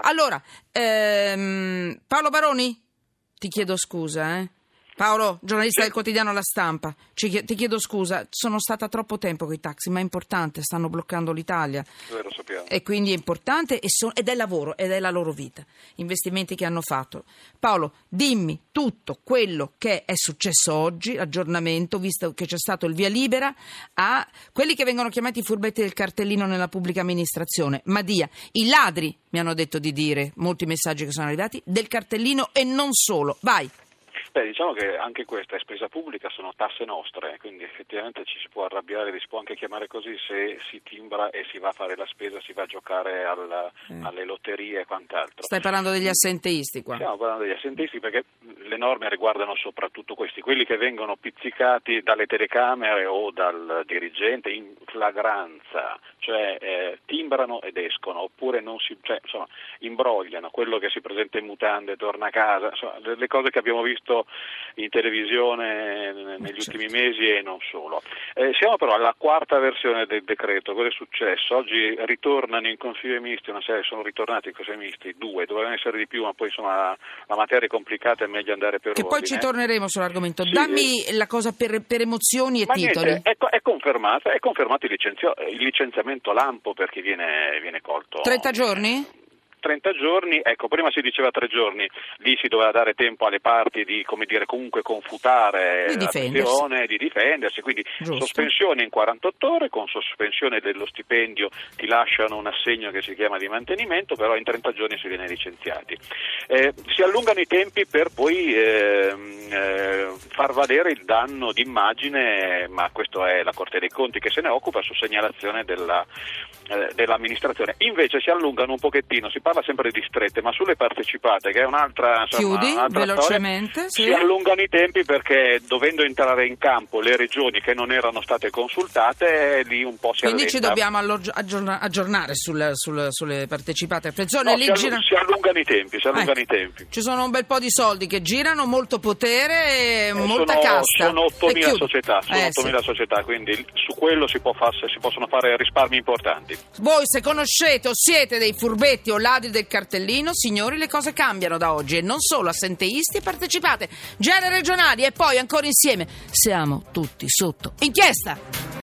Allora, ehm, Paolo Baroni, ti chiedo scusa, eh. Paolo, giornalista del quotidiano La Stampa, ci ti chiedo scusa, sono stata troppo tempo con i taxi, ma è importante, stanno bloccando l'Italia Noi lo sappiamo. e quindi è importante e so- ed è lavoro ed è la loro vita, investimenti che hanno fatto. Paolo, dimmi tutto quello che è successo oggi, aggiornamento, visto che c'è stato il via libera a quelli che vengono chiamati i furbetti del cartellino nella pubblica amministrazione, Madia, i ladri, mi hanno detto di dire, molti messaggi che sono arrivati, del cartellino e non solo. Vai. Beh, diciamo che anche questa è spesa pubblica, sono tasse nostre, quindi effettivamente ci si può arrabbiare, si può anche chiamare così se si timbra e si va a fare la spesa, si va a giocare al- alle lotterie e quant'altro. Stai parlando degli assenteisti qua. Stiamo parlando degli assentisti perché le norme riguardano soprattutto questi, quelli che vengono pizzicati dalle telecamere o dal dirigente in flagranza, cioè eh, timbrano ed escono, oppure non si, cioè, insomma, imbrogliano, quello che si presenta in mutande torna a casa, insomma, le cose che abbiamo visto in televisione negli Certo. ultimi mesi e non solo. Eh, siamo però alla quarta versione del decreto, cosa è successo? Oggi ritornano in Consiglio dei Ministri una serie, sono ritornati in Consiglio dei Ministri due, dovevano essere di più, ma poi insomma la materia è complicata, è meglio andare per Che poi ordine. ci torneremo sull'argomento. Sì, Dammi la cosa per, per emozioni e Ma titoli. niente, è, è confermato, è confermato il, licenzio- il licenziamento lampo per chi viene, viene colto. 30 giorni? 30 giorni, ecco, prima si diceva tre giorni, lì si doveva dare tempo alle parti di, come dire, comunque confutare Di la difendersi. questione, di difendersi, quindi Giusto. sospensione in 48 ore, con sospensione dello stipendio ti lasciano un assegno che si chiama di mantenimento, però in 30 giorni si viene licenziati. Eh, si allungano i tempi per poi ehm, eh, far valere il danno d'immagine, ma questo è la Corte dei Conti che se ne occupa su segnalazione della, eh, dell'amministrazione. Invece si allungano un pochettino, si parla sempre di distrette, ma sulle partecipate, che è un'altra, insomma, Chiudi un'altra velocemente. storia, sì. si allungano i tempi perché dovendo entrare in campo le regioni che non erano state consultate, lì un po' si Quindi ci dobbiamo aggiorna- aggiornare sul- sul- sulle partecipate. Attenzione, No, si, gira- si allungano i tempi, si allungano Ecco. i tempi. Ci sono un bel po' di soldi che girano, molto potere e molta sono, casta. sono E 8.000 chiudo. società, sono Eh, 8.000 sì. società, quindi su quello si, può far- si possono fare risparmi importanti. Voi se conoscete o siete dei furbetti o ladri del cartellino, signori, le cose cambiano da oggi e non solo assenteisti e partecipate. Genere regionali e poi ancora insieme siamo tutti sotto inchiesta.